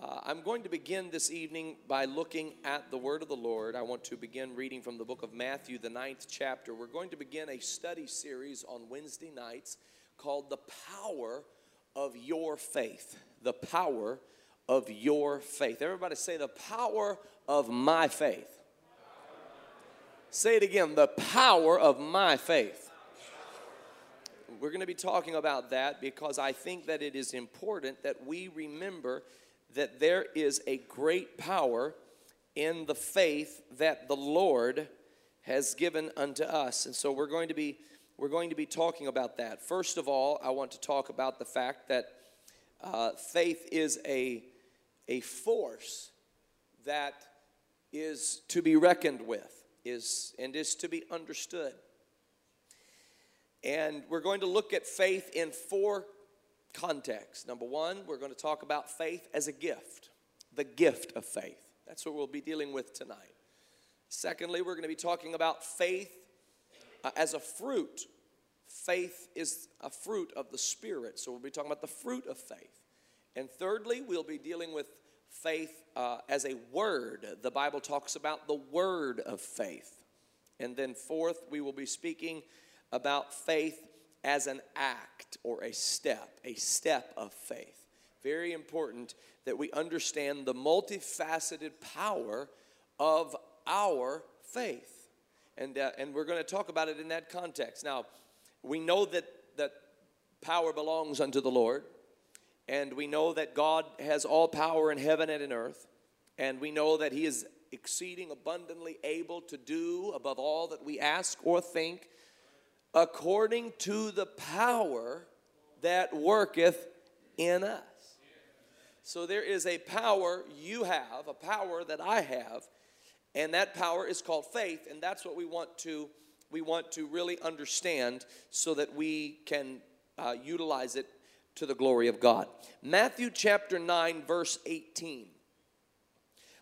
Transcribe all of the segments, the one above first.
Uh, I'm going to begin this evening by looking at the Word of the Lord. I want to begin reading from the book of Matthew, the ninth chapter. We're going to begin a study series on Wednesday nights called The Power of Your Faith. The Power of Your Faith. Everybody say, The Power of My Faith. Say it again, The Power of My Faith. We're going to be talking about that because I think that it is important that we remember that there is a great power in the faith that the Lord has given unto us. And so we're going to be we're going to be talking about that. First of all, I want to talk about the fact that uh, faith is a a force that is to be reckoned with, is and is to be understood. And we're going to look at faith in four context. Number one, we're going to talk about faith as a gift, the gift of faith. That's what we'll be dealing with tonight. Secondly, we're going to be talking about faith uh, as a fruit. Faith is a fruit of the Spirit, so we'll be talking about the fruit of faith. And thirdly, we'll be dealing with faith uh, as a word. The Bible talks about the word of faith. And then fourth, we will be speaking about faith as an act or a step, a step of faith. Very important that we understand the multifaceted power of our faith. And, uh, and we're going to talk about it in that context. Now, we know that, that power belongs unto the Lord, and we know that God has all power in heaven and in earth, and we know that He is exceeding abundantly able to do above all that we ask or think according to the power that worketh in us. So there is a power you have, a power that I have, and that power is called faith, and that's what we want to we want to really understand so that we can uh, utilize it to the glory of God. Matthew chapter 9 verse 18.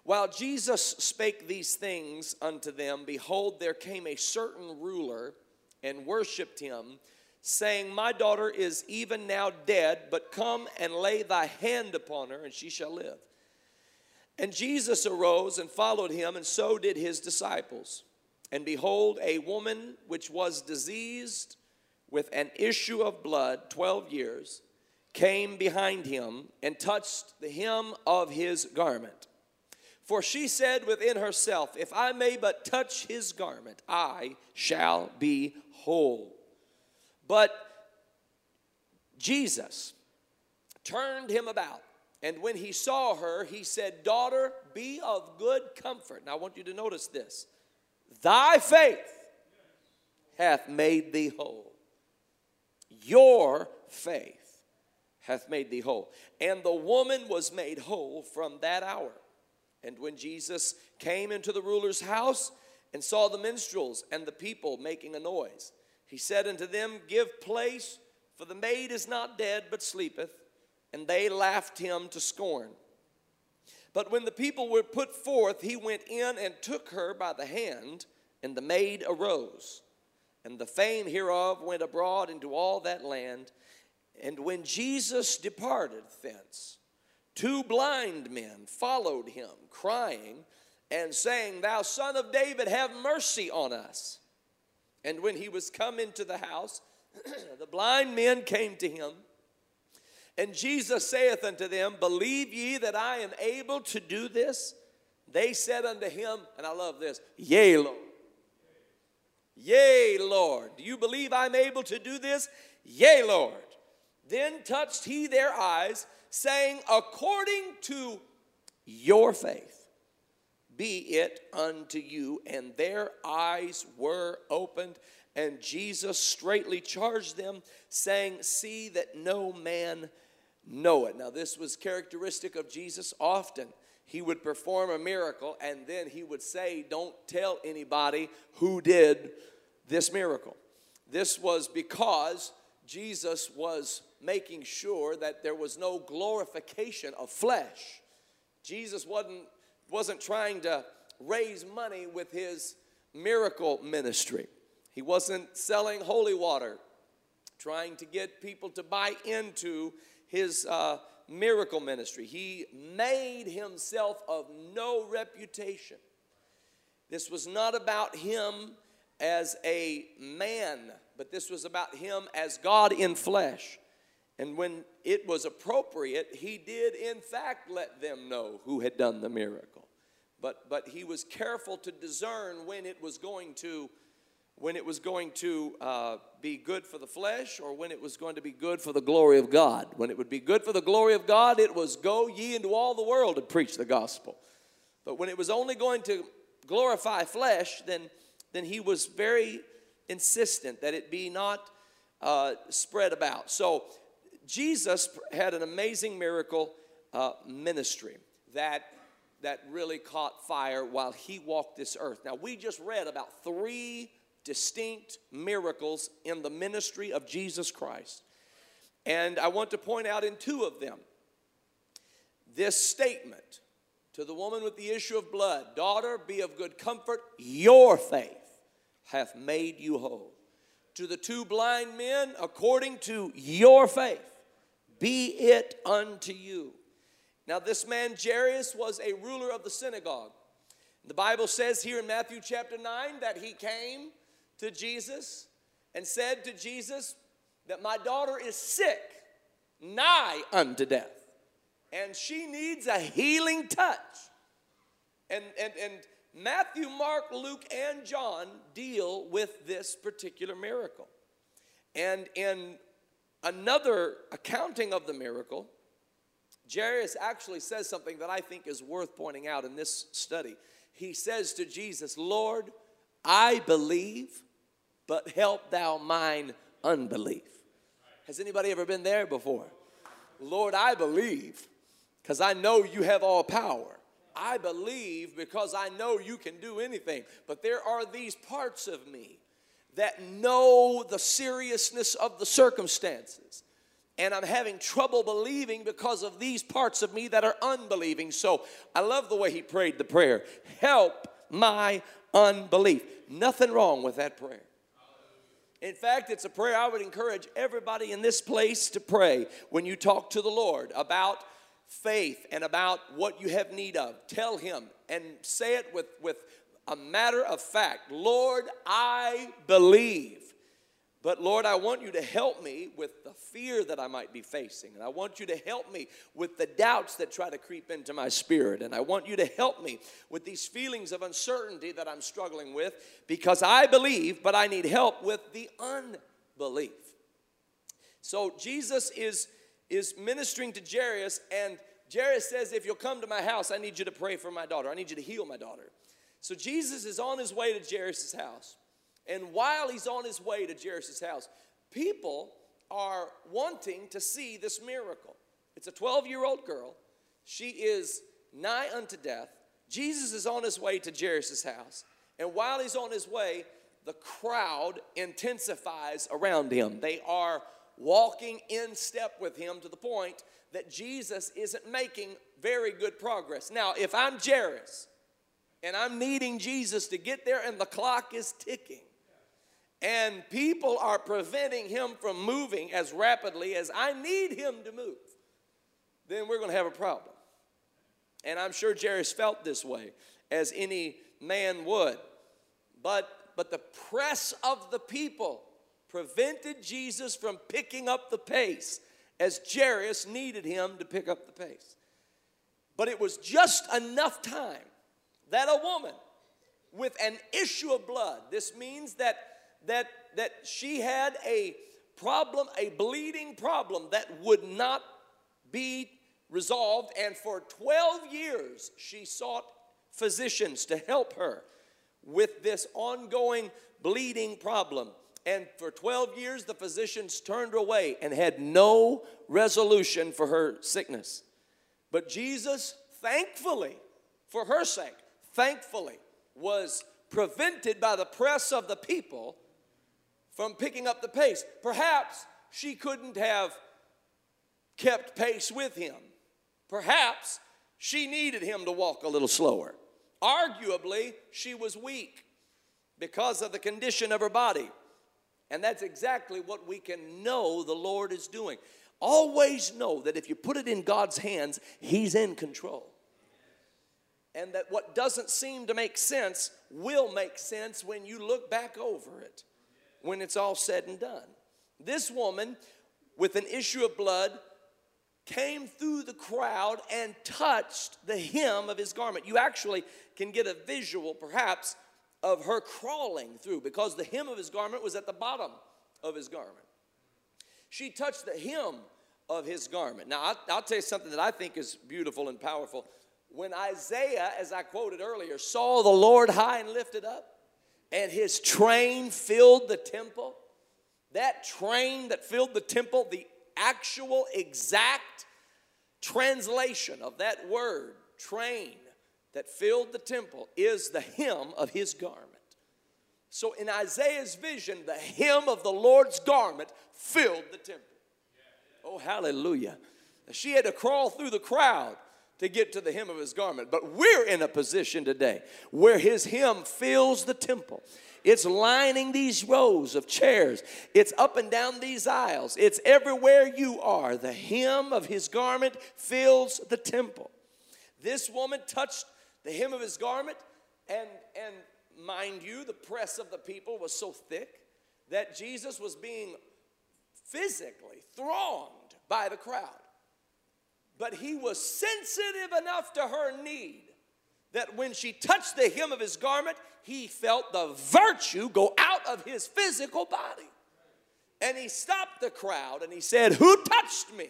While Jesus spake these things unto them, behold there came a certain ruler and worshiped him, saying, My daughter is even now dead, but come and lay thy hand upon her, and she shall live. And Jesus arose and followed him, and so did his disciples. And behold, a woman which was diseased with an issue of blood 12 years came behind him and touched the hem of his garment. For she said within herself, If I may but touch his garment, I shall be whole. But Jesus turned him about, and when he saw her, he said, Daughter, be of good comfort. Now I want you to notice this Thy faith hath made thee whole. Your faith hath made thee whole. And the woman was made whole from that hour. And when Jesus came into the ruler's house, and saw the minstrels and the people making a noise. He said unto them, Give place, for the maid is not dead, but sleepeth. And they laughed him to scorn. But when the people were put forth, he went in and took her by the hand, and the maid arose. And the fame hereof went abroad into all that land. And when Jesus departed thence, two blind men followed him, crying, and saying, Thou son of David, have mercy on us. And when he was come into the house, the blind men came to him. And Jesus saith unto them, Believe ye that I am able to do this? They said unto him, and I love this, Yea, Lord. Yea, Lord. Do you believe I'm able to do this? Yea, Lord. Then touched he their eyes, saying, According to your faith be it unto you. And their eyes were opened, and Jesus straightly charged them, saying, See that no man know it. Now, this was characteristic of Jesus often. He would perform a miracle, and then he would say, Don't tell anybody who did this miracle. This was because Jesus was making sure that there was no glorification of flesh. Jesus wasn't wasn't trying to raise money with his miracle ministry. He wasn't selling holy water, trying to get people to buy into his uh, miracle ministry. He made himself of no reputation. This was not about him as a man, but this was about him as God in flesh. And when it was appropriate, he did in fact let them know who had done the miracle. But, but he was careful to discern when it was going to when it was going to uh, be good for the flesh or when it was going to be good for the glory of God. When it would be good for the glory of God, it was go ye into all the world and preach the gospel. But when it was only going to glorify flesh, then, then he was very insistent that it be not uh, spread about. So Jesus had an amazing miracle uh, ministry that that really caught fire while he walked this earth. Now we just read about three distinct miracles in the ministry of Jesus Christ. And I want to point out in two of them this statement to the woman with the issue of blood Daughter, be of good comfort, your faith hath made you whole. To the two blind men, according to your faith, be it unto you. Now, this man Jairus was a ruler of the synagogue. The Bible says here in Matthew chapter 9 that he came to Jesus and said to Jesus that my daughter is sick, nigh unto death, and she needs a healing touch. And, and, and Matthew, Mark, Luke, and John deal with this particular miracle. And in another accounting of the miracle, Jairus actually says something that I think is worth pointing out in this study. He says to Jesus, Lord, I believe, but help thou mine unbelief. Has anybody ever been there before? Lord, I believe because I know you have all power. I believe because I know you can do anything. But there are these parts of me that know the seriousness of the circumstances. And I'm having trouble believing because of these parts of me that are unbelieving. So I love the way he prayed the prayer Help my unbelief. Nothing wrong with that prayer. In fact, it's a prayer I would encourage everybody in this place to pray when you talk to the Lord about faith and about what you have need of. Tell Him and say it with, with a matter of fact Lord, I believe. But Lord, I want you to help me with the fear that I might be facing. And I want you to help me with the doubts that try to creep into my spirit. And I want you to help me with these feelings of uncertainty that I'm struggling with because I believe, but I need help with the unbelief. So Jesus is, is ministering to Jairus, and Jairus says, If you'll come to my house, I need you to pray for my daughter. I need you to heal my daughter. So Jesus is on his way to Jairus' house. And while he's on his way to Jairus' house, people are wanting to see this miracle. It's a 12 year old girl. She is nigh unto death. Jesus is on his way to Jairus' house. And while he's on his way, the crowd intensifies around him. They are walking in step with him to the point that Jesus isn't making very good progress. Now, if I'm Jairus and I'm needing Jesus to get there and the clock is ticking, and people are preventing him from moving as rapidly as I need him to move, then we're going to have a problem. And I'm sure Jairus felt this way, as any man would. But, but the press of the people prevented Jesus from picking up the pace as Jairus needed him to pick up the pace. But it was just enough time that a woman with an issue of blood, this means that that, that she had a problem, a bleeding problem that would not be resolved. And for 12 years, she sought physicians to help her with this ongoing bleeding problem. And for 12 years, the physicians turned away and had no resolution for her sickness. But Jesus, thankfully, for her sake, thankfully, was prevented by the press of the people from picking up the pace. Perhaps she couldn't have kept pace with him. Perhaps she needed him to walk a little slower. Arguably, she was weak because of the condition of her body. And that's exactly what we can know the Lord is doing. always know that if you put it in God's hands, He's in control. And that what doesn't seem to make sense will make sense when you look back over it, when it's all said and done. This woman with an issue of blood came through the crowd and touched the hem of his garment. You actually can get a visual, perhaps, of her crawling through because the hem of his garment was at the bottom of his garment. She touched the hem of his garment. Now, I'll, tell you something that I think is beautiful and powerful. When Isaiah, as I quoted earlier, saw the Lord high and lifted up, and his train filled the temple, that train that filled the temple, the actual exact translation of that word, train, that filled the temple is the hem of his garment. So in Isaiah's vision, the hem of the Lord's garment filled the temple. Oh, hallelujah. She had to crawl through the crowd to get to the hem of his garment. But we're in a position today where his hem fills the temple. It's lining these rows of chairs. It's up and down these aisles. It's everywhere you are. The hem of his garment fills the temple. This woman touched the hem of his garment, and, and mind you, the press of the people was so thick that Jesus was being physically thronged by the crowd. But he was sensitive enough to her need that when she touched the hem of his garment, he felt the virtue go out of his physical body. And he stopped the crowd and he said, Who touched me?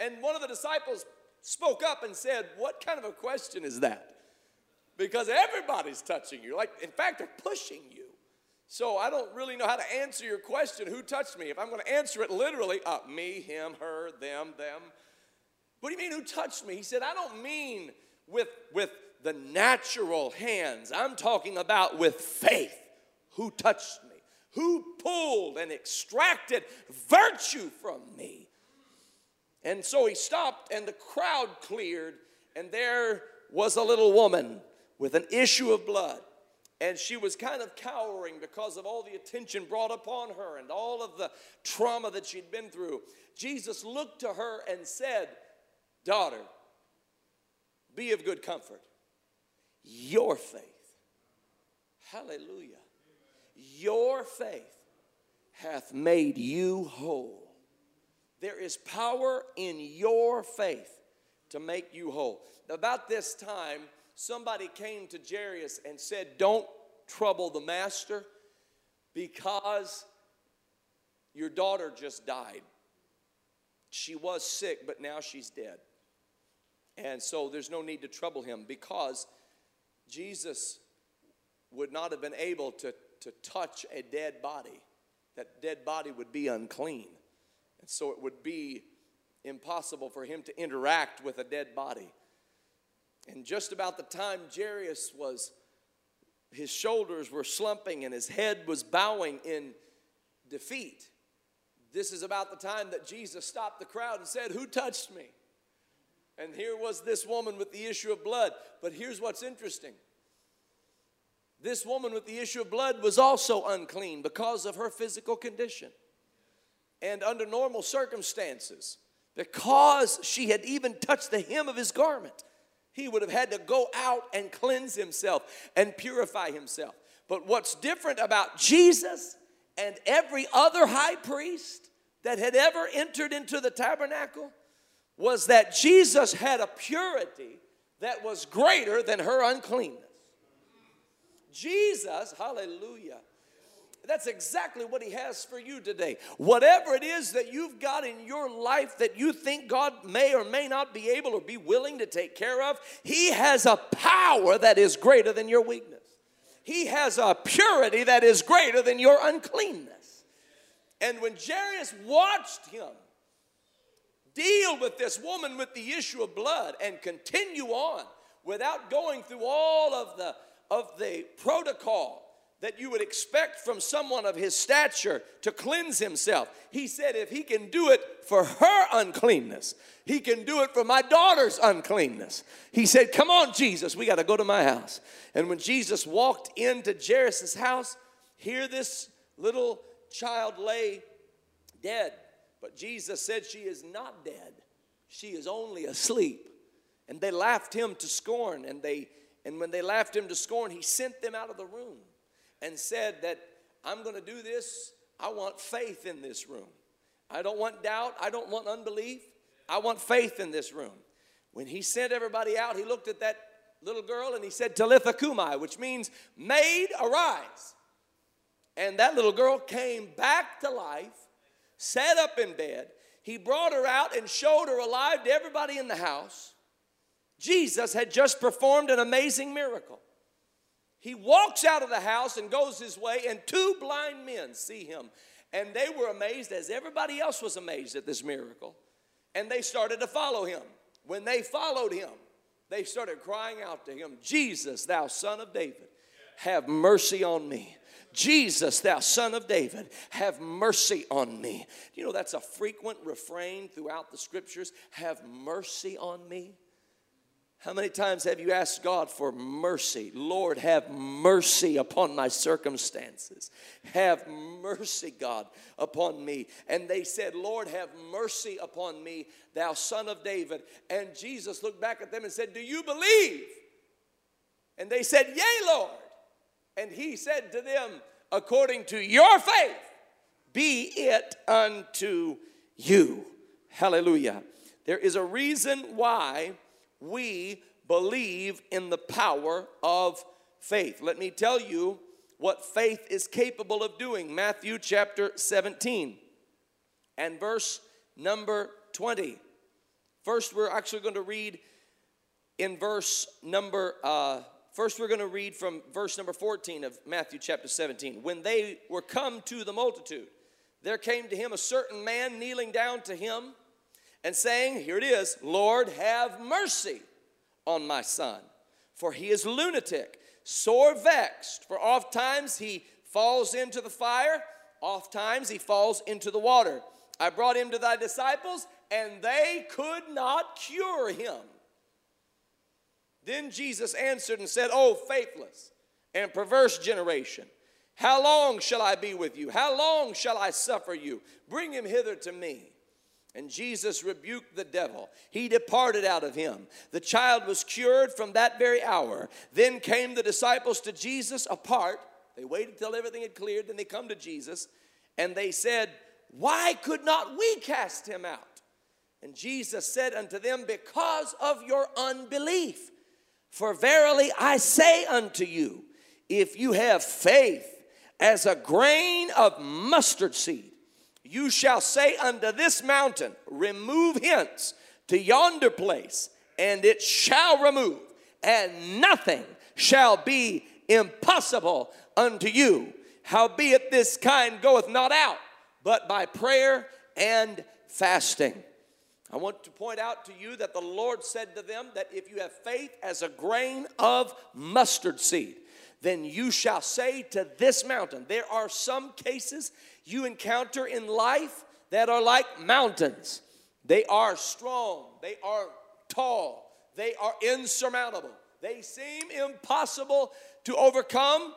And one of the disciples spoke up and said, What kind of a question is that? Because everybody's touching you. Like, in fact, they're pushing you. So I don't really know how to answer your question, who touched me? If I'm going to answer it literally, uh, me, him, her, them, them. What do you mean who touched me? He said, I don't mean with, with the natural hands. I'm talking about with faith. Who touched me? Who pulled and extracted virtue from me? And so he stopped, and the crowd cleared, and there was a little woman with an issue of blood. And she was kind of cowering because of all the attention brought upon her and all of the trauma that she'd been through. Jesus looked to her and said, Daughter, be of good comfort. Your faith, hallelujah, your faith hath made you whole. There is power in your faith to make you whole. About this time, somebody came to Jairus and said, Don't trouble the master because your daughter just died. She was sick, but now she's dead. And so there's no need to trouble him because Jesus would not have been able to, to touch a dead body. That dead body would be unclean. And so it would be impossible for him to interact with a dead body. And just about the time Jairus was, his shoulders were slumping and his head was bowing in defeat. This is about the time that Jesus stopped the crowd and said, Who touched me? And here was this woman with the issue of blood. But here's what's interesting this woman with the issue of blood was also unclean because of her physical condition. And under normal circumstances, because she had even touched the hem of his garment, he would have had to go out and cleanse himself and purify himself. But what's different about Jesus and every other high priest that had ever entered into the tabernacle was that Jesus had a purity that was greater than her uncleanness. Jesus, hallelujah. That's exactly what he has for you today. Whatever it is that you've got in your life that you think God may or may not be able or be willing to take care of, he has a power that is greater than your weakness. He has a purity that is greater than your uncleanness. And when Jairus watched him deal with this woman with the issue of blood and continue on without going through all of the of the protocol that you would expect from someone of his stature to cleanse himself. He said, if he can do it for her uncleanness, he can do it for my daughter's uncleanness. He said, Come on, Jesus, we got to go to my house. And when Jesus walked into Jairus' house, here this little child lay dead But Jesus said, She is not dead, she is only asleep. And they laughed him to scorn. And, they, and when they laughed him to scorn, he sent them out of the room and said that I'm going to do this. I want faith in this room. I don't want doubt. I don't want unbelief. I want faith in this room. When he sent everybody out, he looked at that little girl and he said, Talitha Cumi, which means maid, arise. And that little girl came back to life, sat up in bed. He brought her out and showed her alive to everybody in the house. Jesus had just performed an amazing miracle. He walks out of the house and goes his way, and two blind men see him. And they were amazed, as everybody else was amazed at this miracle. And they started to follow him. When they followed him, they started crying out to him, Jesus, thou son of David, have mercy on me. Jesus, thou son of David, have mercy on me. You know, that's a frequent refrain throughout the scriptures have mercy on me. How many times have you asked God for mercy? Lord, have mercy upon my circumstances. Have mercy, God, upon me. And they said, Lord, have mercy upon me, thou son of David. And Jesus looked back at them and said, Do you believe? And they said, Yea, Lord. And he said to them, According to your faith, be it unto you. Hallelujah. There is a reason why we believe in the power of faith. Let me tell you what faith is capable of doing. Matthew chapter 17 and verse number 20. First, we're actually going to read in verse number, uh, first, we're going to read from verse number 14 of Matthew chapter 17. When they were come to the multitude, there came to him a certain man kneeling down to him and saying, Here it is, Lord, have mercy on my son, for he is lunatic, sore vexed, for oft times he falls into the fire, oft times he falls into the water. I brought him to thy disciples, and they could not cure him. Then Jesus answered and said, Oh, faithless and perverse generation, how long shall I be with you? How long shall I suffer you? Bring him hither to me. And Jesus rebuked the devil. He departed out of him. The child was cured from that very hour. Then came the disciples to Jesus apart. They waited till everything had cleared. Then they come to Jesus and they said, Why could not we cast him out? And Jesus said unto them, Because of your unbelief. For verily I say unto you, if you have faith as a grain of mustard seed, you shall say unto this mountain, Remove hence to yonder place, and it shall remove, and nothing shall be impossible unto you. Howbeit this kind goeth not out, but by prayer and fasting. I want to point out to you that the Lord said to them that if you have faith as a grain of mustard seed, then you shall say to this mountain. There are some cases you encounter in life that are like mountains. They are strong, they are tall, they are insurmountable. They seem impossible to overcome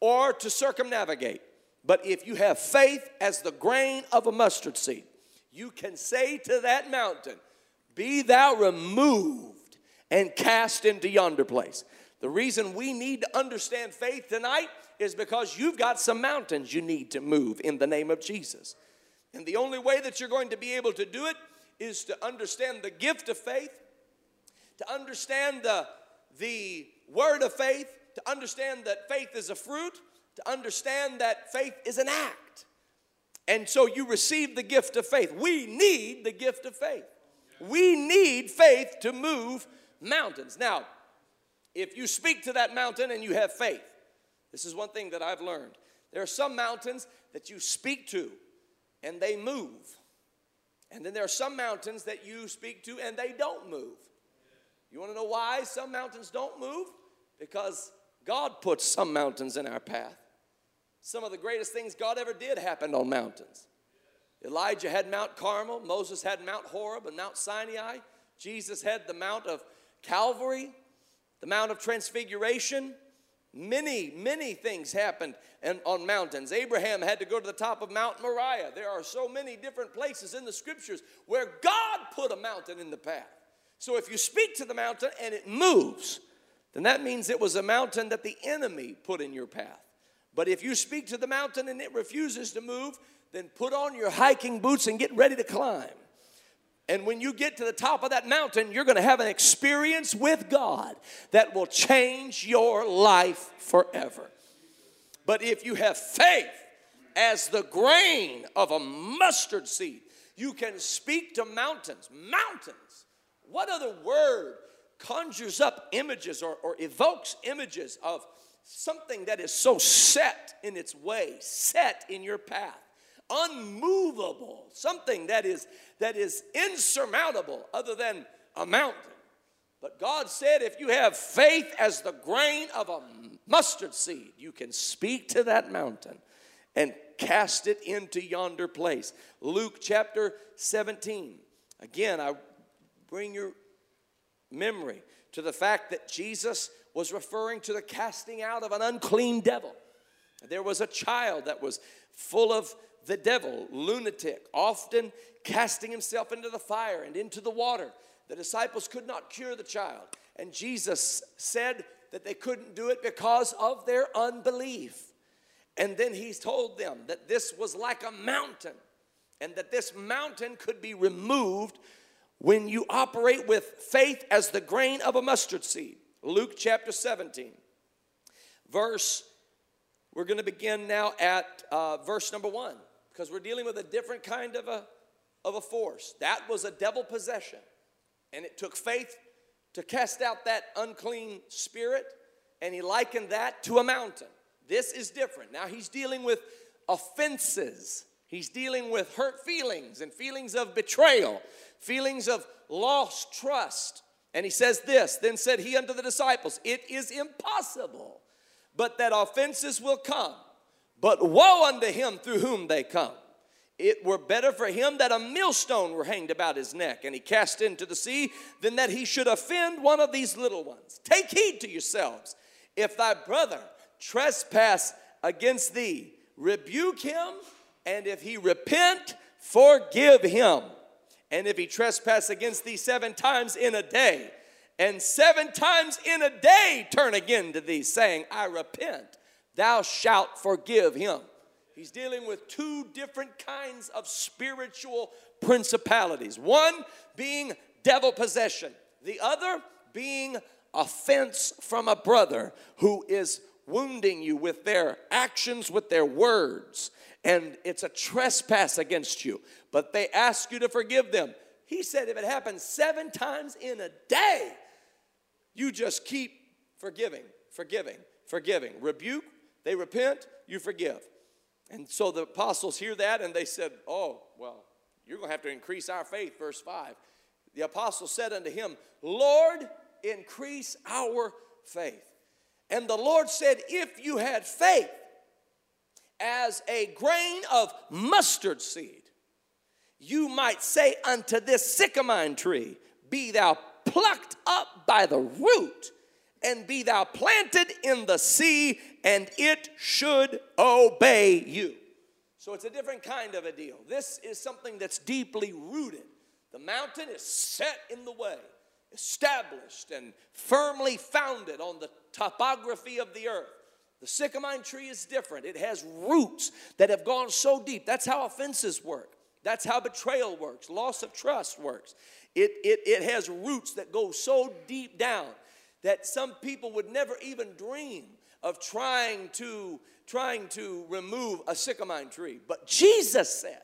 or to circumnavigate. But if you have faith as the grain of a mustard seed, you can say to that mountain, Be thou removed and cast into yonder place. The reason we need to understand faith tonight is because you've got some mountains you need to move in the name of Jesus. And the only way that you're going to be able to do it is to understand the gift of faith, to understand the, the word of faith, to understand that faith is a fruit, to understand that faith is an act. And so you receive the gift of faith. We need the gift of faith. We need faith to move mountains. Now, if you speak to that mountain and you have faith, this is one thing that I've learned. There are some mountains that you speak to and they move. And then there are some mountains that you speak to and they don't move. You want to know why some mountains don't move? Because God puts some mountains in our path. Some of the greatest things God ever did happened on mountains. Elijah had Mount Carmel, Moses had Mount Horeb and Mount Sinai, Jesus had the Mount of Calvary, the Mount of Transfiguration, Many, many things happened and on mountains. Abraham had to go to the top of Mount Moriah. There are so many different places in the scriptures where God put a mountain in the path. So if you speak to the mountain and it moves, then that means it was a mountain that the enemy put in your path. But if you speak to the mountain and it refuses to move, then put on your hiking boots and get ready to climb. And when you get to the top of that mountain, you're going to have an experience with God that will change your life forever. But if you have faith as the grain of a mustard seed, you can speak to mountains. Mountains. What other word conjures up images or, or evokes images of something that is so set in its way, set in your path? Unmovable, something that is that is insurmountable other than a mountain. But God said if you have faith as the grain of a mustard seed, you can speak to that mountain and cast it into yonder place. Luke chapter 17. Again, I bring your memory to the fact that Jesus was referring to the casting out of an unclean devil. There was a child that was full of the devil, lunatic, often casting himself into the fire and into the water. The disciples could not cure the child. And Jesus said that they couldn't do it because of their unbelief. And then he told them that this was like a mountain and that this mountain could be removed when you operate with faith as the grain of a mustard seed. Luke chapter 17, verse, we're going to begin now at uh, verse number one because we're dealing with a different kind of a, of a force. That was a devil possession. And it took faith to cast out that unclean spirit, and he likened that to a mountain. This is different. Now he's dealing with offenses. He's dealing with hurt feelings and feelings of betrayal, feelings of lost trust. And he says this Then said he unto the disciples, It is impossible, but that offenses will come. But woe unto him through whom they come. It were better for him that a millstone were hanged about his neck and he cast into the sea than that he should offend one of these little ones. Take heed to yourselves. If thy brother trespass against thee, rebuke him, and if he repent, forgive him. And if he trespass against thee seven times in a day, and seven times in a day turn again to thee, saying, I repent, thou shalt forgive him. He's dealing with two different kinds of spiritual principalities one being devil possession, the other being offense from a brother who is wounding you with their actions, with their words, and it's a trespass against you, but they ask you to forgive them. He said if it happens seven times in a day, you just keep forgiving, forgiving, forgiving. Rebuke, they repent, you forgive. And so the apostles hear that and they said, Oh, well, you're going to have to increase our faith. Verse 5. The apostle said unto him, Lord, increase our faith. And the Lord said, If you had faith as a grain of mustard seed, you might say unto this sycamine tree, Be thou plucked up by the root and be thou planted in the sea, and it should obey you. So it's a different kind of a deal. This is something that's deeply rooted. The mountain is set in the way, established and firmly founded on the topography of the earth. The sycamine tree is different. It has roots that have gone so deep. That's how offenses work. That's how betrayal works, loss of trust works. It, it, it has roots that go so deep down that some people would never even dream of trying to trying to remove a sycamine tree. But Jesus said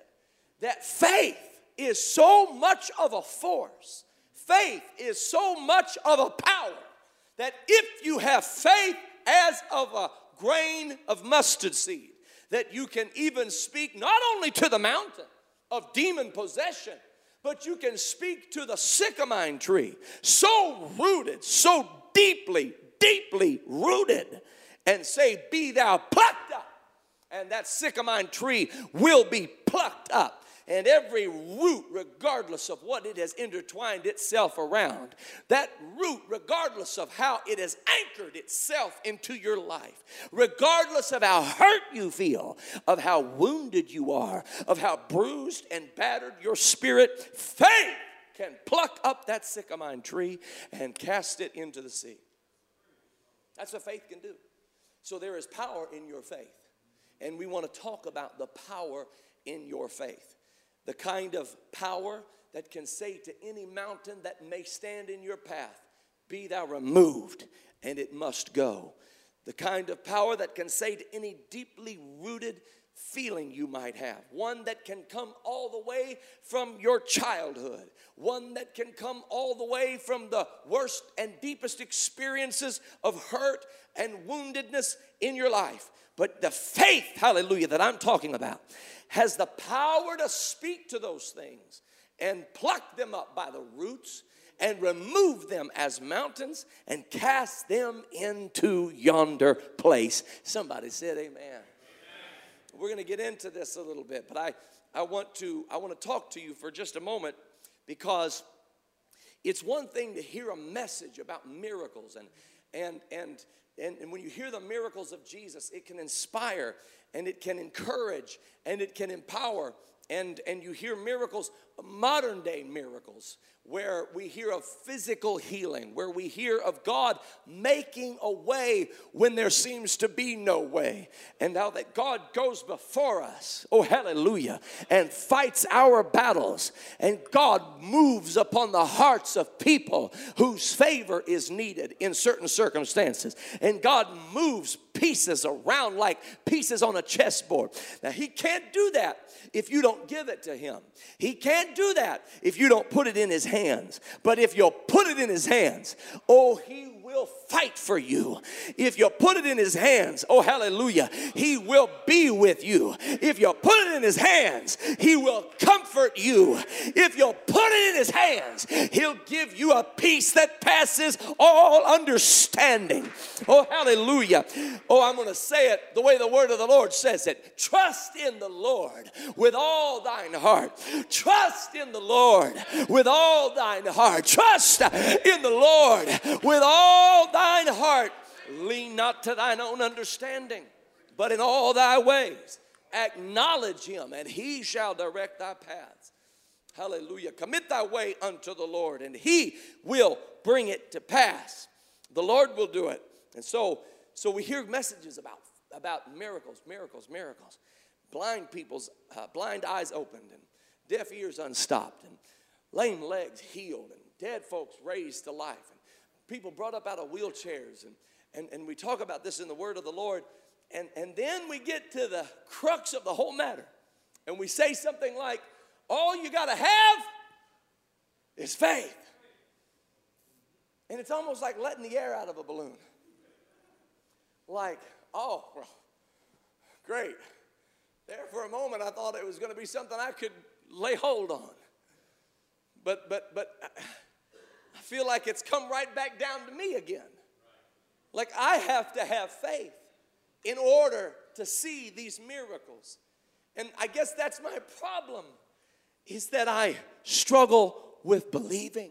that faith is so much of a force. Faith is so much of a power that if you have faith as of a grain of mustard seed, that you can even speak not only to the mountain of demon possession, but you can speak to the sycamine tree, so rooted, so deeply, deeply rooted and say, Be thou plucked up. And that sycamine tree will be plucked up. and every root, regardless of what it has intertwined itself around, that root, regardless of how it has anchored itself into your life, regardless of how hurt you feel, of how wounded you are, of how bruised and battered your spirit, faith can pluck up that sycamore tree and cast it into the sea. That's what faith can do. So there is power in your faith. And we want to talk about the power in your faith. The kind of power that can say to any mountain that may stand in your path, Be thou removed, and it must go. The kind of power that can say to any deeply rooted feeling you might have, one that can come all the way from your childhood, one that can come all the way from the worst and deepest experiences of hurt and woundedness in your life. But the faith, hallelujah, that I'm talking about has the power to speak to those things and pluck them up by the roots and remove them as mountains and cast them into yonder place. Somebody said, Amen. We're going to get into this a little bit, but I, I, want to, I want to talk to you for just a moment because it's one thing to hear a message about miracles and, and, and, and, and when you hear the miracles of Jesus, it can inspire and it can encourage and it can empower. And, and you hear miracles, modern day miracles, where we hear of physical healing, where we hear of God making a way when there seems to be no way, and now that God goes before us, oh hallelujah, and fights our battles, and God moves upon the hearts of people whose favor is needed in certain circumstances, and God moves pieces around like pieces on a chessboard. Now, He can't do that if you don't give it to Him. He can't do that if you don't put it in His hands. But if you'll put it in His hands, oh, He will fight for you. If you put it in His hands, oh, hallelujah, He will be with you. If you put it in His hands, He will comfort you. If you put it in His hands, He'll give you a peace that passes all understanding. Oh, hallelujah. Oh, I'm going to say it the way the word of the Lord says it. Trust in the Lord with all thine heart. Trust in the Lord with all thine heart. Trust in the Lord with all thine heart. Lean not to thine own understanding, but in all thy ways acknowledge him, and he shall direct thy paths. Hallelujah. Commit thy way unto the Lord, and he will bring it to pass. The Lord will do it. And so, so we hear messages about, about miracles, miracles, miracles blind people's uh, blind eyes opened and deaf ears unstopped and lame legs healed and dead folks raised to life people brought up out of wheelchairs and, and, and we talk about this in the word of the lord and, and then we get to the crux of the whole matter and we say something like all you got to have is faith. And it's almost like letting the air out of a balloon. Like oh great. There for a moment, I thought it was going to be something I could lay hold on. But, but, but feel like it's come right back down to me again. Like I have to have faith in order to see these miracles. And I guess that's my problem is that I struggle with believing.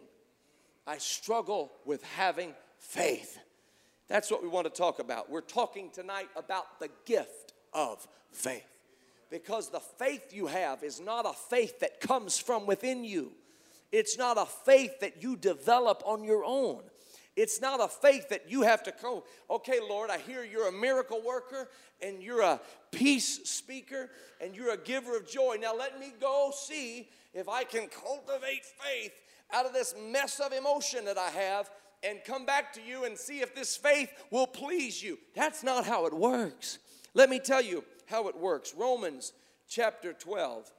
I struggle with having faith. That's what we want to talk about. We're talking tonight about the gift of faith because the faith you have is not a faith that comes from within you. It's not a faith that you develop on your own. It's not a faith that you have to go, okay, Lord, I hear you're a miracle worker and you're a peace speaker and you're a giver of joy. Now let me go see if I can cultivate faith out of this mess of emotion that I have and come back to you and see if this faith will please you. That's not how it works. Let me tell you, how it works. Romans chapter 12.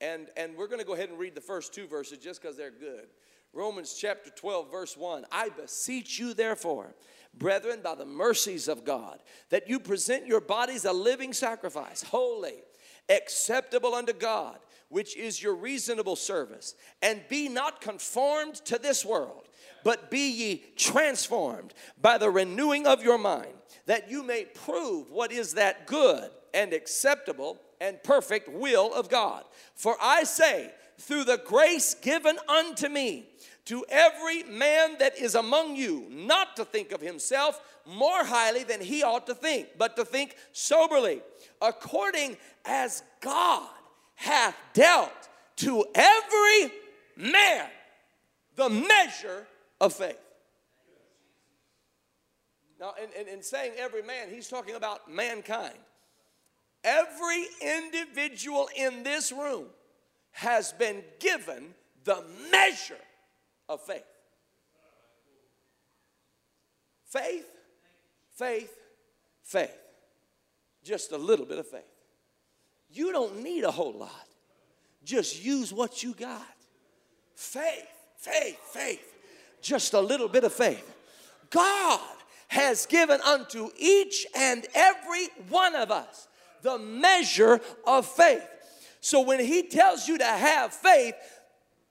And, and we're going to go ahead and read the first two verses just because they're good. Romans chapter 12, verse 1 I beseech you, therefore, brethren, by the mercies of God, that you present your bodies a living sacrifice, holy, acceptable unto God, which is your reasonable service. And be not conformed to this world, but be ye transformed by the renewing of your mind, that you may prove what is that good and acceptable and perfect will of God. For I say, through the grace given unto me, to every man that is among you, not to think of himself more highly than he ought to think, but to think soberly, according as God hath dealt to every man the measure of faith. Now, in, in, in, saying every man, he's talking about mankind. Every individual in this room has been given the measure of faith. Faith, faith, faith. Just a little bit of faith. You don't need a whole lot. Just use what you got. Faith, faith, faith. Just a little bit of faith. God has given unto each and every one of us the measure of faith. So when he tells you to have faith,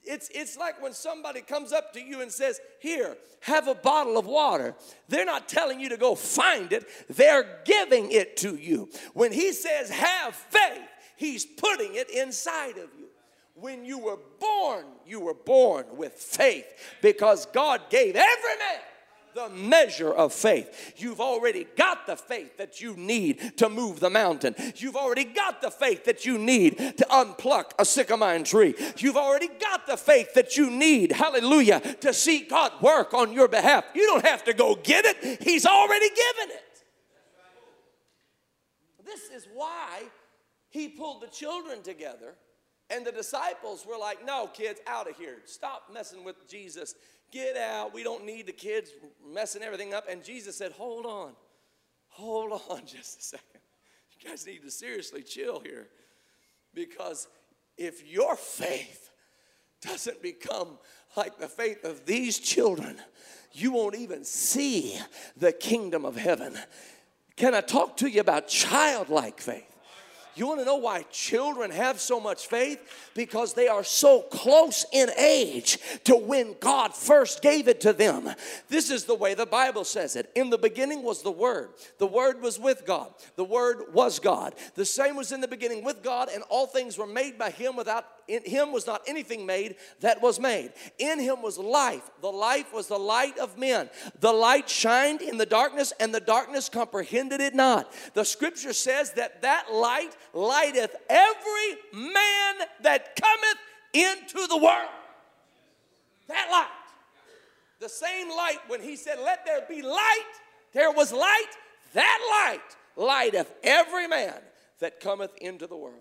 it's, it's like when somebody comes up to you and says, Here, have a bottle of water. They're not telling you to go find it, they're giving it to you. When he says, Have faith, he's putting it inside of you. When you were born, you were born with faith because God gave every man the measure of faith. You've already got the faith that you need to move the mountain. You've already got the faith that you need to unpluck a sycamore tree. You've already got the faith that you need, hallelujah, to see God work on your behalf. You don't have to go get it, He's already given it. This is why He pulled the children together. And the disciples were like, No, kids, out of here. Stop messing with Jesus. Get out. We don't need the kids messing everything up. And Jesus said, Hold on. Hold on just a second. You guys need to seriously chill here. Because if your faith doesn't become like the faith of these children, you won't even see the kingdom of heaven. Can I talk to you about childlike faith? You want to know why children have so much faith? Because they are so close in age to when God first gave it to them. This is the way the Bible says it. In the beginning was the Word, the Word was with God, the Word was God. The same was in the beginning with God, and all things were made by Him without in him was not anything made that was made. In him was life. The life was the light of men. The light shined in the darkness, and the darkness comprehended it not. The scripture says that that light lighteth every man that cometh into the world. That light. The same light when he said, Let there be light, there was light. That light lighteth every man that cometh into the world.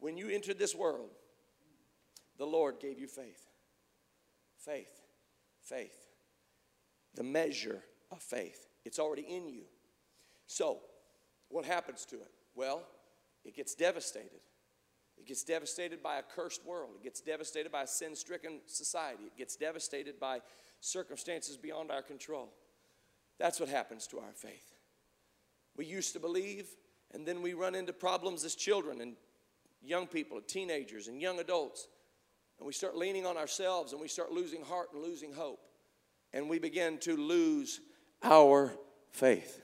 When you entered this world, the Lord gave you faith. Faith. Faith. The measure of faith. It's already in you. So, what happens to it? Well, it gets devastated. It gets devastated by a cursed world. It gets devastated by a sin stricken society. It gets devastated by circumstances beyond our control. That's what happens to our faith. We used to believe, and then we run into problems as children and young people, teenagers, and young adults. And we start leaning on ourselves and we start losing heart and losing hope. And we begin to lose our faith.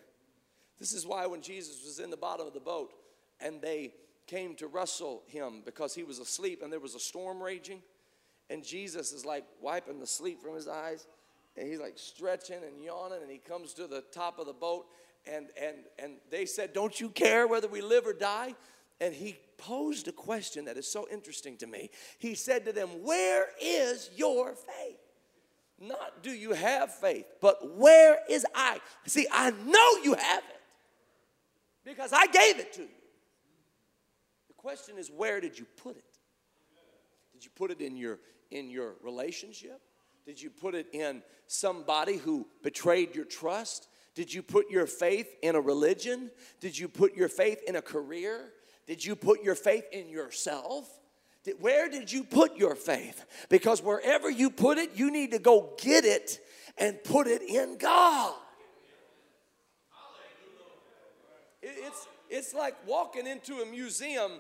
This is why when Jesus was in the bottom of the boat and they came to wrestle him because he was asleep and there was a storm raging, and Jesus is like wiping the sleep from his eyes and he's like stretching and yawning and he comes to the top of the boat and and and they said don't you care whether we live or die and he posed a question that is so interesting to me. He said to them, Where is your faith? Not do you have faith, but where is I? See, I know you have it because I gave it to you. The question is, where did you put it? Did you put it in your in your relationship? Did you put it in somebody who betrayed your trust? Did you put your faith in a religion? Did you put your faith in a career? Did you put your faith in yourself? Did, where did you put your faith? Because wherever you put it, you need to go get it and put it in God. It, it's, it's like walking into a museum,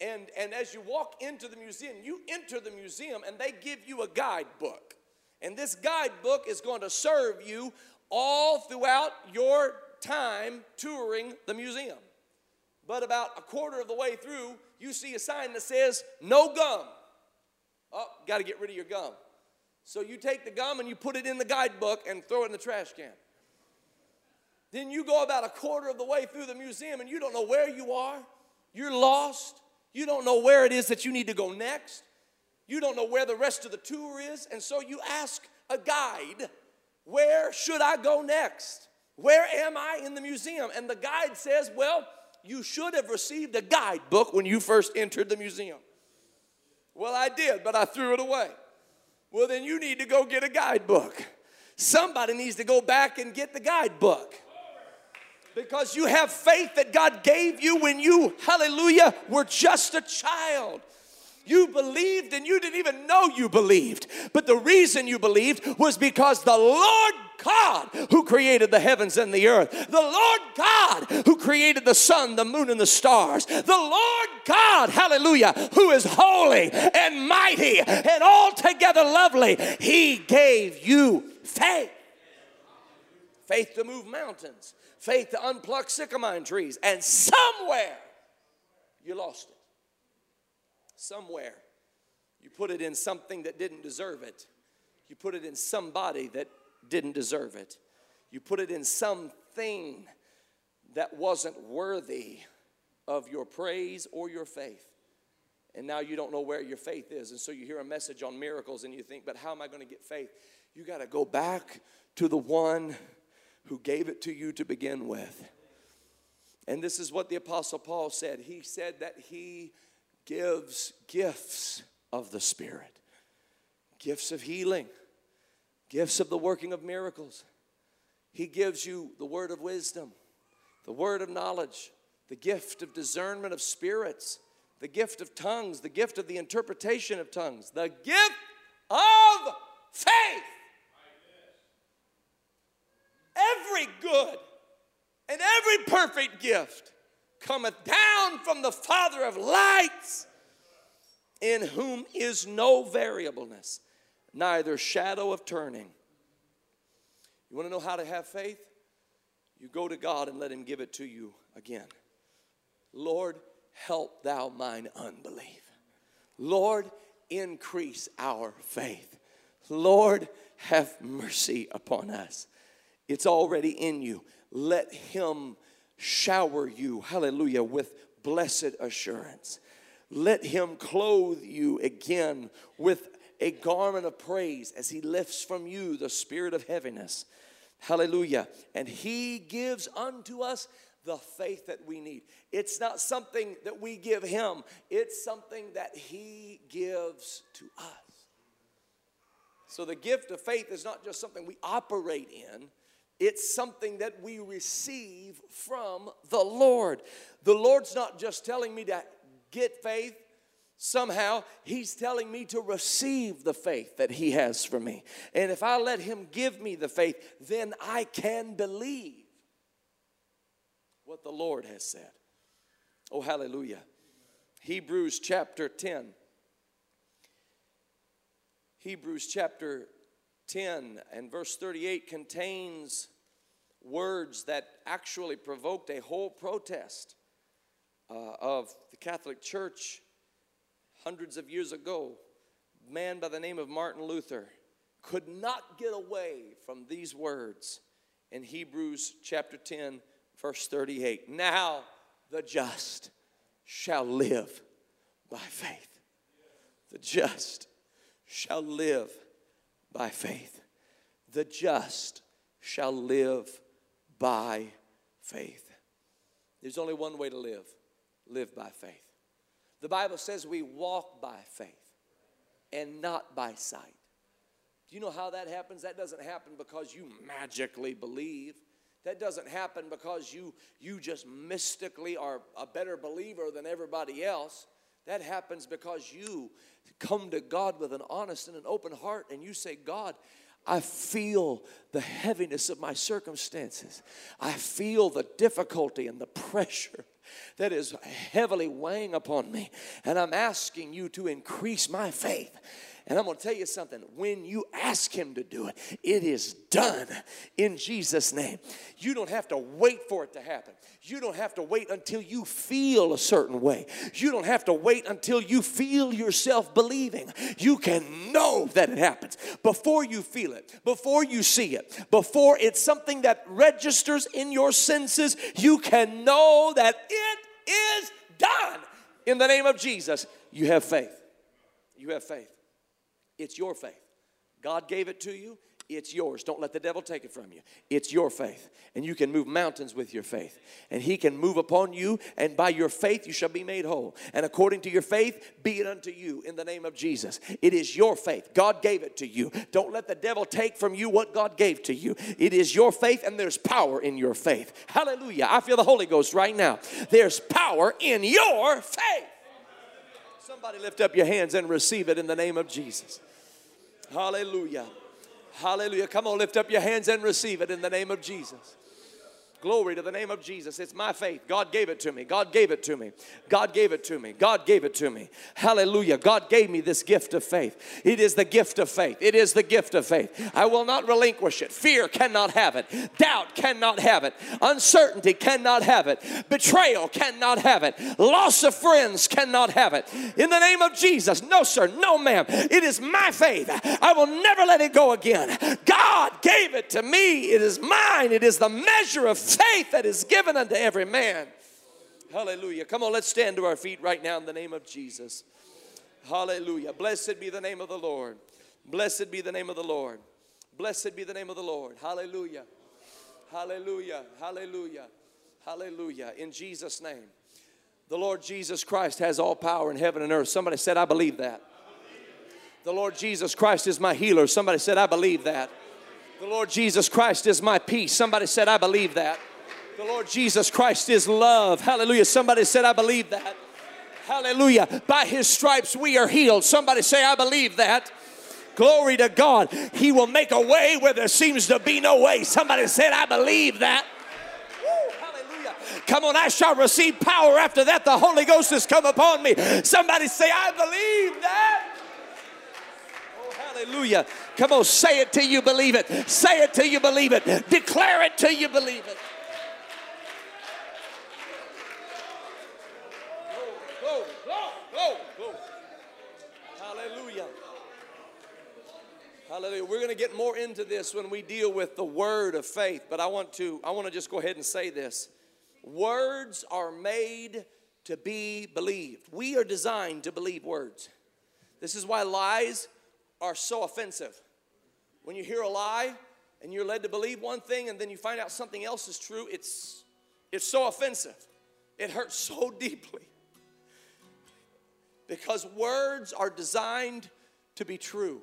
and, and as you walk into the museum, you enter the museum and they give you a guidebook. And this guidebook is going to serve you all throughout your time touring the museum. but about a quarter of the way through, you see a sign that says, No gum. Oh, got to get rid of your gum. So you take the gum and you put it in the guidebook and throw it in the trash can. Then you go about a quarter of the way through the museum and you don't know where you are. You're lost. You don't know where it is that you need to go next. You don't know where the rest of the tour is. And so you ask a guide, Where should I go next? Where am I in the museum? And the guide says, Well, you should have received a guidebook when you first entered the museum. Well, I did, but I threw it away. Well, then you need to go get a guidebook. Somebody needs to go back and get the guidebook. Because you have faith that God gave you when you, hallelujah, were just a child. You believed and you didn't even know you believed. But the reason you believed was because the Lord God who created the heavens and the earth, the Lord God who created the sun, the moon, and the stars, the Lord God, hallelujah, who is holy and mighty and altogether lovely, He gave you faith. Faith to move mountains, faith to unpluck sycamore trees, and somewhere you lost it somewhere. You put it in something that didn't deserve it. You put it in somebody that didn't deserve it. You put it in something that wasn't worthy of your praise or your faith. And now you don't know where your faith is. And so you hear a message on miracles and you think, but how am I going to get faith? You got to go back to the one who gave it to you to begin with. And this is what the Apostle Paul said. He said that he gives gifts of the Spirit gifts of healing, gifts of the working of miracles. He gives you the word of wisdom, the word of knowledge, the gift of discernment of spirits, the gift of tongues, the gift of the interpretation of tongues, the gift of faith. Good and every perfect gift cometh down from the Father of lights, in whom is no variableness, neither shadow of turning. You want to know how to have faith? You go to God and let Him give it to you again. Lord, help thou mine unbelief. Lord, increase our faith. Lord, have mercy upon us. It's already in you. Let Him shower you, hallelujah, with blessed assurance. Let him clothe you again with a garment of praise as he lifts from you the spirit of heaviness. Hallelujah. And he gives unto us the faith that we need. It's not something that we give him, it's something that he gives to us. So the gift of faith is not just something we operate in, it's something that we receive from the Lord. The Lord's not just telling me to get faith, somehow he's telling me to receive the faith that he has for me. And if I let him give me the faith, then I can believe what the Lord has said. Oh, hallelujah. Hebrews chapter 10. Hebrews chapter 10 and verse 38 contains words that actually provoked a whole protest uh, of the Catholic Church hundreds of years ago. A man by the name of Martin Luther could not get away from these words in Hebrews chapter 10, verse 38. Now the just shall live by faith. The just shall live by faith. The just shall live by faith. There's only one way to live live by faith. The Bible says we walk by faith and not by sight. Do you know how that happens? That doesn't happen because you magically believe. That doesn't happen because you, you just mystically are a better believer than everybody else. That happens because you come to God with an honest and an open heart and you say, God, I feel the heaviness of my circumstances. I feel the difficulty and the pressure that is heavily weighing upon me. And I'm asking you to increase my faith. And I'm going to tell you something. When you ask Him to do it, it is done in Jesus' name. You don't have to wait for it to happen. You don't have to wait until you feel a certain way. You don't have to wait until you feel yourself believing. You can know that it happens before you feel it, before you see it, before it's something that registers in your senses. You can know that it is done in the name of Jesus. You have faith. You have faith. It's your faith. God gave it to you. It's yours. Don't let the devil take it from you. It's your faith. And you can move mountains with your faith. And he can move upon you, and by your faith you shall be made whole. And according to your faith, be it unto you in the name of Jesus. It is your faith. God gave it to you. Don't let the devil take from you what God gave to you. It is your faith, and there's power in your faith. Hallelujah. I feel the Holy Ghost right now. There's power in your faith. Somebody lift up your hands and receive it in the name of Jesus. Hallelujah. Hallelujah. Come on, lift up your hands and receive it in the name of Jesus. Glory to the name of Jesus. It's my faith. God gave it to me. God gave it to me. God gave it to me. God gave it to me. Hallelujah. God gave me this gift of faith. It is the gift of faith. It is the gift of faith. I will not relinquish it. Fear cannot have it. Doubt cannot have it. Uncertainty cannot have it. Betrayal cannot have it. Loss of friends cannot have it. In the name of Jesus. No, sir. No, ma'am. It is my faith. I will never let it go again. God gave it to me. It is mine. It is the measure of faith that is given unto every man. Hallelujah. Come on, let's stand to our feet right now in the name of Jesus. Hallelujah. Blessed be the name of the Lord. Blessed be the name of the Lord. Blessed be the name of the Lord. Hallelujah. Hallelujah. Hallelujah. Hallelujah. In Jesus' name. The Lord Jesus Christ has all power in heaven and earth. Somebody said, I believe that. The Lord Jesus Christ is my healer. Somebody said, I believe that. The Lord Jesus Christ is my peace. Somebody said, I believe that. The Lord Jesus Christ is love. Hallelujah. Somebody said, I believe that. Hallelujah. By his stripes we are healed. Somebody say, I believe that. Glory to God. He will make a way where there seems to be no way. Somebody said, I believe that. Hallelujah. Come on, I shall receive power after that. The Holy Ghost has come upon me. Somebody say, I believe that. Hallelujah. Come on, say it till you believe it. Say it till you believe it. Declare it till you believe it. Glory, glory, glory, Hallelujah. Hallelujah. We're going to get more into this when we deal with the word of faith, but I want to I want to just go ahead and say this. Words are made to be believed. We are designed to believe words. This is why lies are so offensive. When you hear a lie and you're led to believe one thing and then you find out something else is true, it's, it's so offensive. It hurts so deeply. Because words are designed to be true.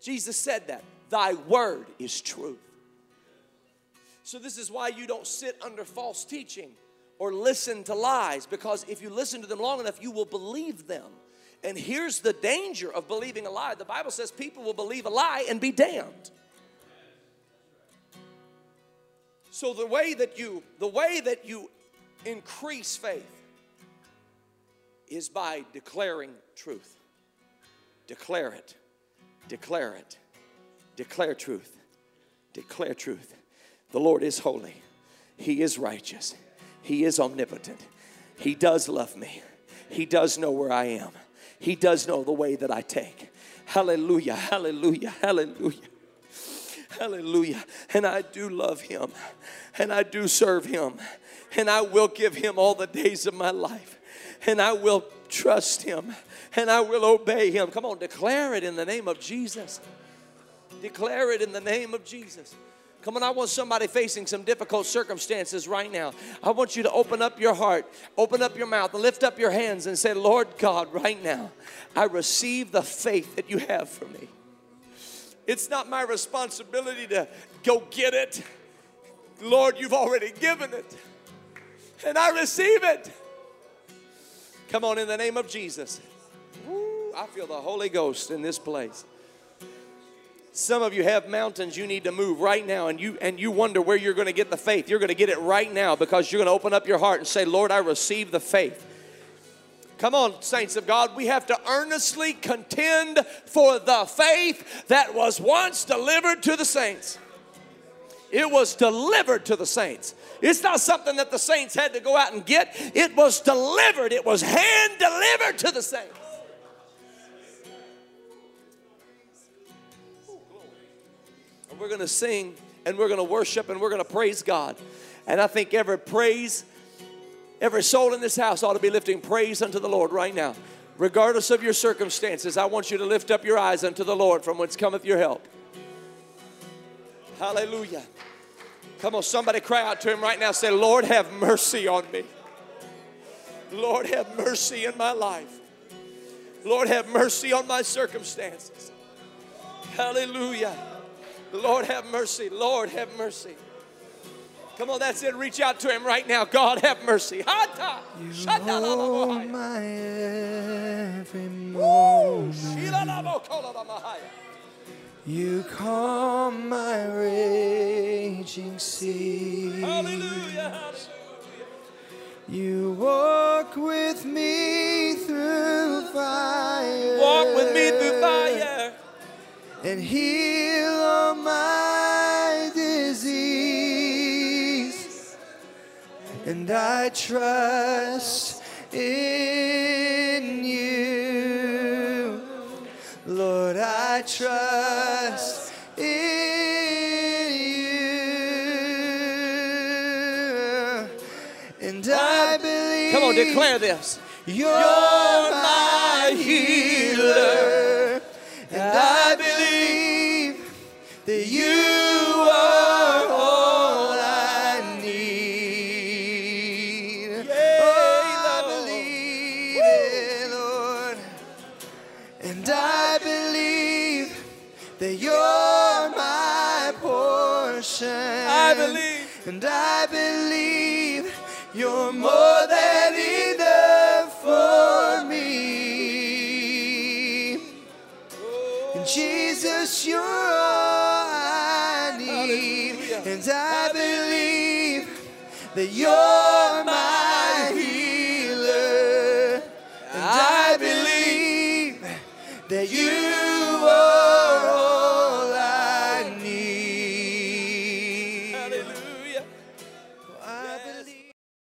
Jesus said that. Thy word is truth. So, this is why you don't sit under false teaching or listen to lies, because if you listen to them long enough, you will believe them. And here's the danger of believing a lie the Bible says people will believe a lie and be damned. So the way that you the way that you increase faith is by declaring truth. Declare it. Declare it. Declare truth. Declare truth. The Lord is holy. He is righteous. He is omnipotent. He does love me. He does know where I am. He does know the way that I take. Hallelujah, hallelujah, hallelujah. Hallelujah. And I do love him. And I do serve him. And I will give him all the days of my life. And I will trust him. And I will obey him. Come on, declare it in the name of Jesus. Declare it in the name of Jesus. Come on, I want somebody facing some difficult circumstances right now. I want you to open up your heart, open up your mouth, lift up your hands and say, Lord God, right now, I receive the faith that you have for me. It's not my responsibility to go get it. Lord, you've already given it, and I receive it. Come on, in the name of Jesus. Woo, I feel the Holy Ghost in this place. Some of you have mountains you need to move right now and you and you wonder where you're going to get the faith. You're going to get it right now because you're going to open up your heart and say, "Lord, I receive the faith." Come on, saints of God, we have to earnestly contend for the faith that was once delivered to the saints. It was delivered to the saints. It's not something that the saints had to go out and get, it was delivered. It was hand delivered to the saints. And we're going to sing and we're going to worship and we're going to praise God. And I think every praise, every soul in this house ought to be lifting praise unto the Lord right now. Regardless of your circumstances, I want you to lift up your eyes unto the Lord from whence cometh your help. Hallelujah. Come on, somebody cry out to him right now. Say, Lord, have mercy on me. Lord, have mercy in my life. Lord, have mercy on my circumstances. Hallelujah. Lord, have mercy. Lord, have mercy. Come on, that's it. Reach out to him right now. God, have mercy. You hold my every moment. You calm my raging sea. Hallelujah. You walk with me through fire. Walk with me through fire. And heal I trust in you. Lord, I trust in you. And I believe. Come on, declare this. You're my healer,